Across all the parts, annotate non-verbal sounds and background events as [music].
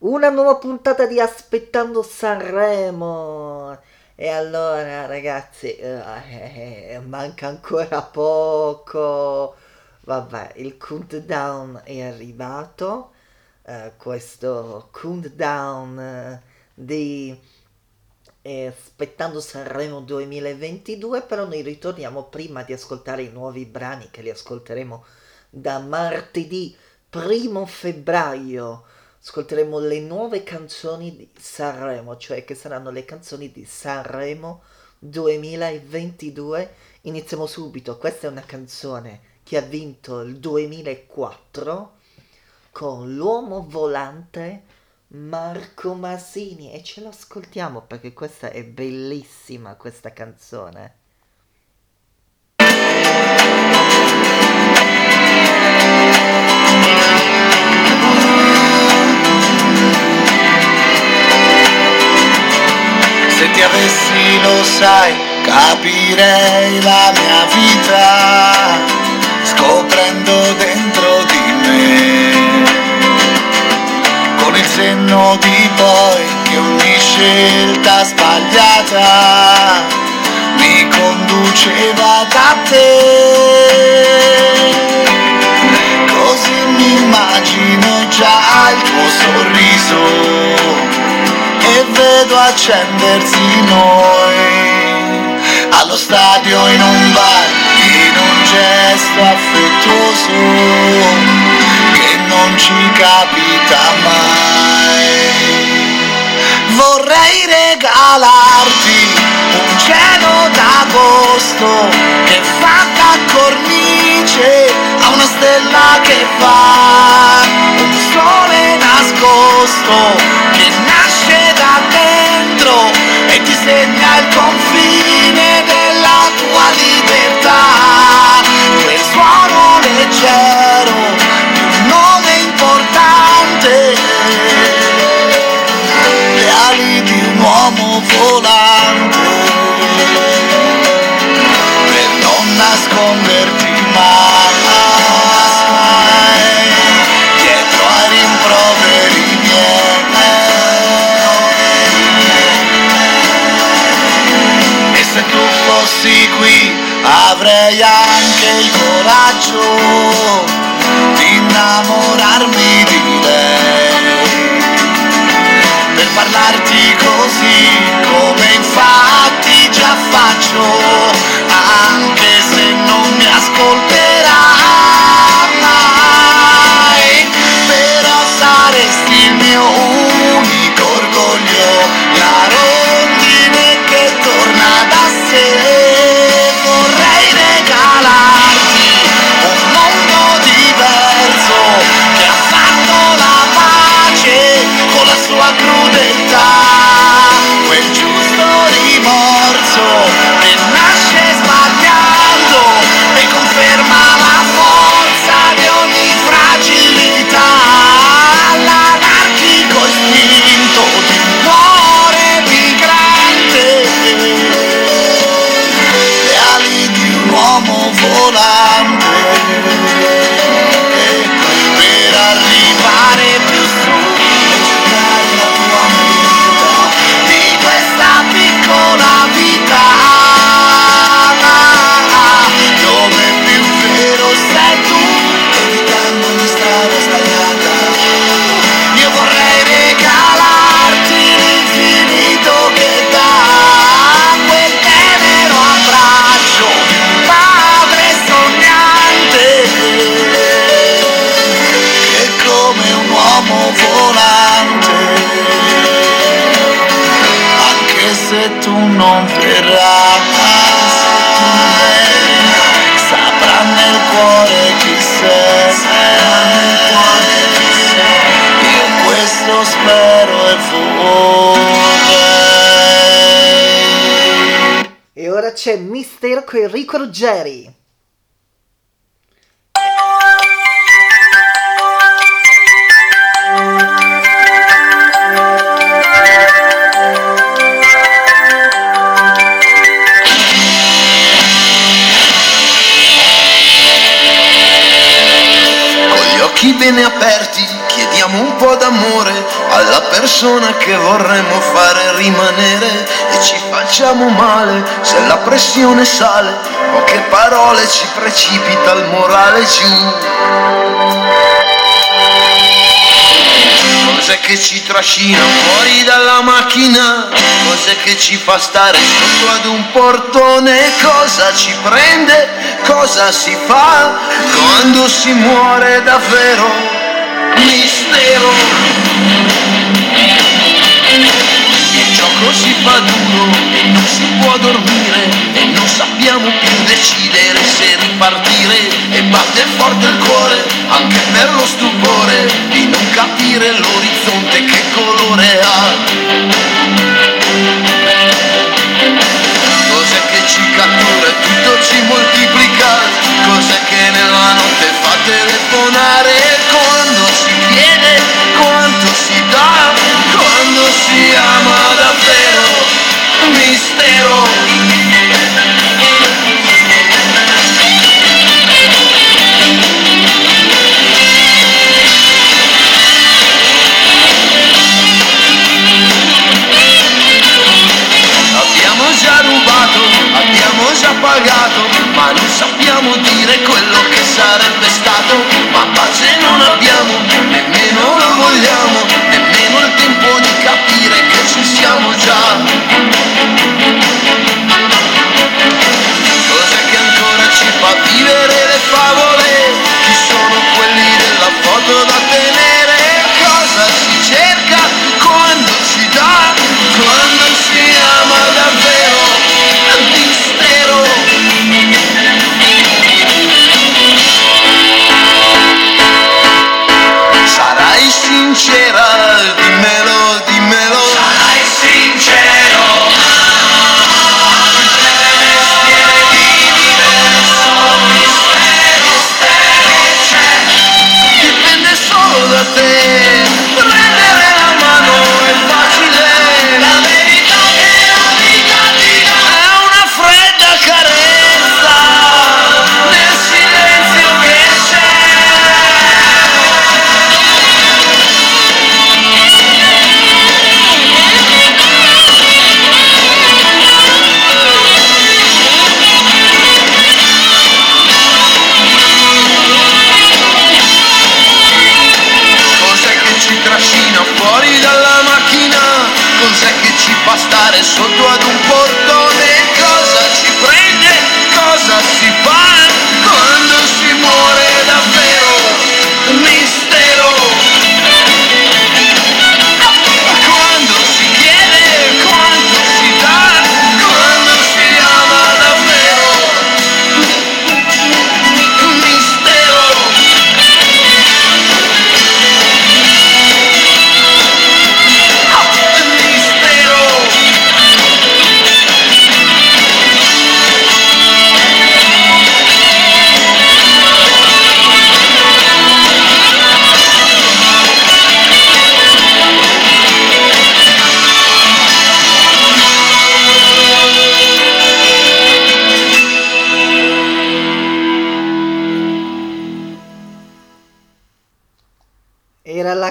una nuova puntata di Aspettando Sanremo. E allora ragazzi, eh, manca ancora poco. Vabbè, il countdown è arrivato. Eh, questo countdown eh, di eh, Aspettando Sanremo 2022, però noi ritorniamo prima di ascoltare i nuovi brani che li ascolteremo da martedì primo febbraio ascolteremo le nuove canzoni di Sanremo, cioè che saranno le canzoni di Sanremo 2022. Iniziamo subito, questa è una canzone che ha vinto il 2004 con l'uomo volante Marco Masini e ce l'ascoltiamo perché questa è bellissima questa canzone. Sai, capirei la mia vita, scoprendo dentro di me, con il senno di poi che ogni scelta sbagliata mi conduceva da te. Così mi immagino già il tuo sorriso e vedo accendersi noi allo stadio in un bar in un gesto affettuoso che non ci capita mai. Vorrei regalarti un cielo d'agosto che fa da cornice a una stella che fa un sole nascosto che nasce da dentro e ti segna il confine tu non verrai saprà nel cuore chi sei io questo spero e vorrei. E ora c'è Mister con Enrico Ruggeri. Po' d'amore alla persona che vorremmo fare rimanere e ci facciamo male se la pressione sale, poche parole ci precipita il morale giù. Cos'è che ci trascina fuori dalla macchina? Cos'è che ci fa stare sotto ad un portone? Cosa ci prende? Cosa si fa quando si muore davvero? Mistero. Il gioco si fa duro e non si può dormire e non sappiamo più decidere se ripartire e batte forte il cuore anche per lo stupore di non capire l'orizzonte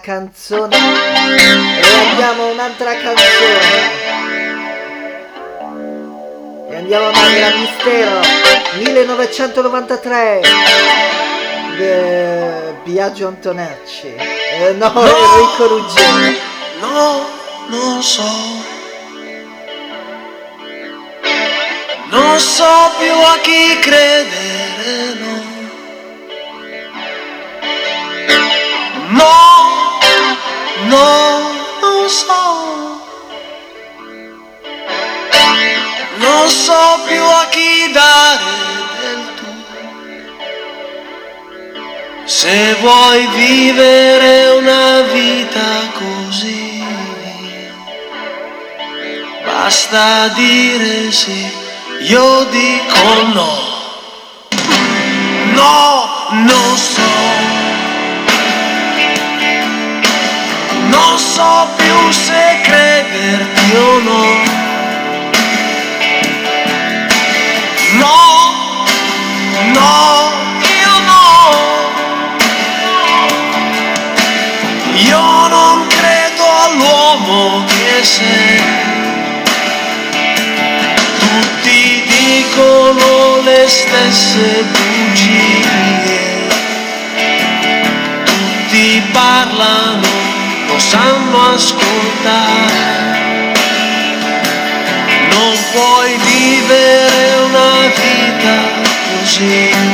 Canzone. E abbiamo un'altra canzone. E andiamo avanti a Mistero 1993 De Biagio Antonacci. Eh, no, Enrico Ruggero. No, non so. Non so più a chi credere, no. No, no, non so. Non so più a chi dare del tu. Se vuoi vivere una vita così, basta dire sì, io dico no. No, so più se crederti o no. No, no, io no. Io non credo all'uomo che sei. Tutti dicono le stesse bugie. Tutti parlano, ascoltare. Non puoi vivere una vita così.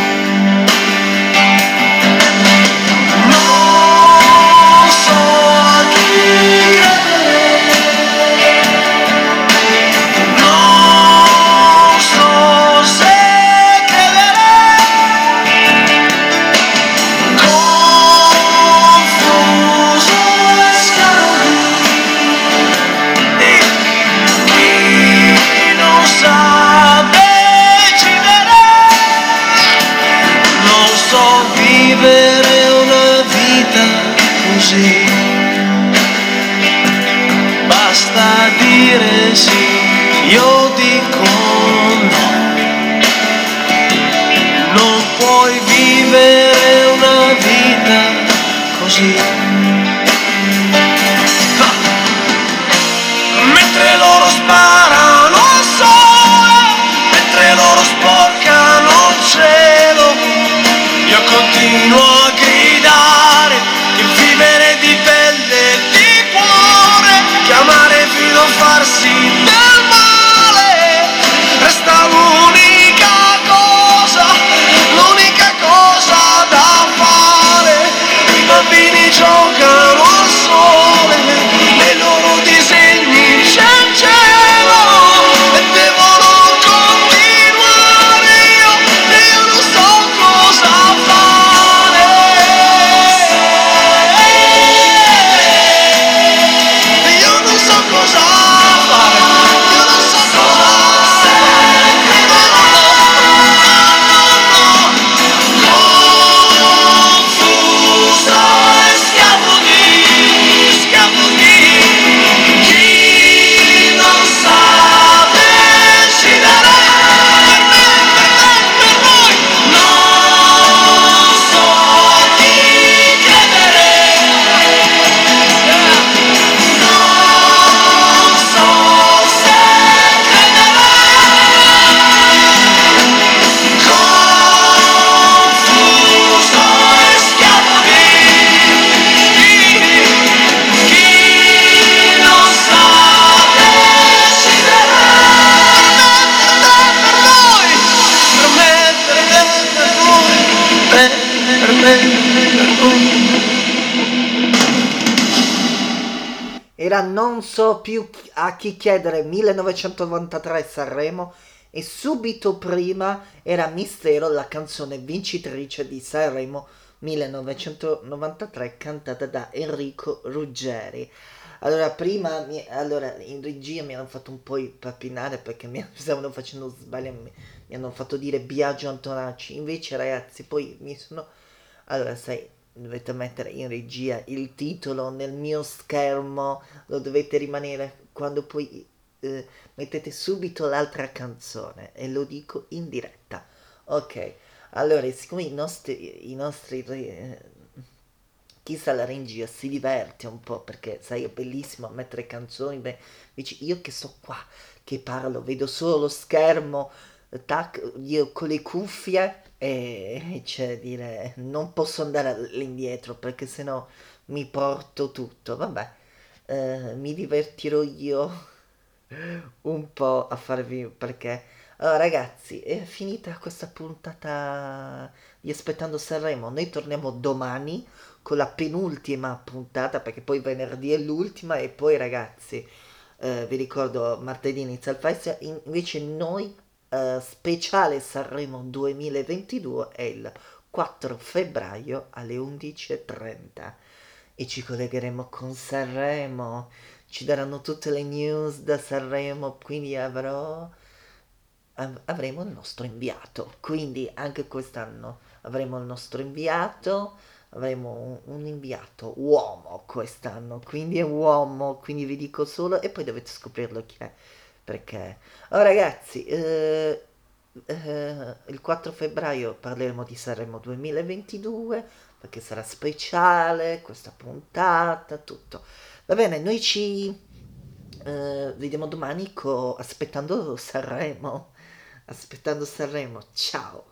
Vivere una vita così. Basta dire sì, io dico no. Non puoi vivere una vita così. Era Non so più a chi chiedere 1993 Sanremo e subito prima era Mistero, la canzone vincitrice di Sanremo 1993 cantata da Enrico Ruggeri. Allora, prima mi- allora, in regia mi hanno fatto un po' papinare perché mi [laughs] stavano facendo sbaglio, mi, mi hanno fatto dire Biagio Antonacci. Invece, ragazzi, poi mi sono allora, sai, dovete mettere in regia il titolo nel mio schermo, lo dovete rimanere quando poi eh, mettete subito l'altra canzone e lo dico in diretta. Ok, allora, siccome i nostri, i nostri eh, chi sta alla regia si diverte un po' perché sai è bellissimo mettere canzoni beh, invece io che sto qua che parlo vedo solo lo schermo tac, io con le cuffie e cioè dire non posso andare all'indietro perché sennò mi porto tutto. Vabbè eh, mi divertirò io un po' a farvi perché allora ragazzi è finita questa puntata di aspettando Sanremo. Noi torniamo domani con la penultima puntata perché poi venerdì è l'ultima e poi ragazzi eh, vi ricordo martedì inizia il festival. In- invece noi eh, speciale Sanremo 2022 è il 4 febbraio alle 11.30 e ci collegheremo con Sanremo. Ci daranno tutte le news da Sanremo quindi avrò av- avremo il nostro inviato. Quindi anche quest'anno avremo il nostro inviato avremo un, un inviato uomo quest'anno, quindi è uomo, quindi vi dico solo e poi dovete scoprirlo chi è, perché... Oh ragazzi, eh, eh, il 4 febbraio parleremo di Sanremo 2022, perché sarà speciale questa puntata, tutto. Va bene, noi ci eh, vediamo domani co- aspettando Sanremo. Aspettando Sanremo. Ciao.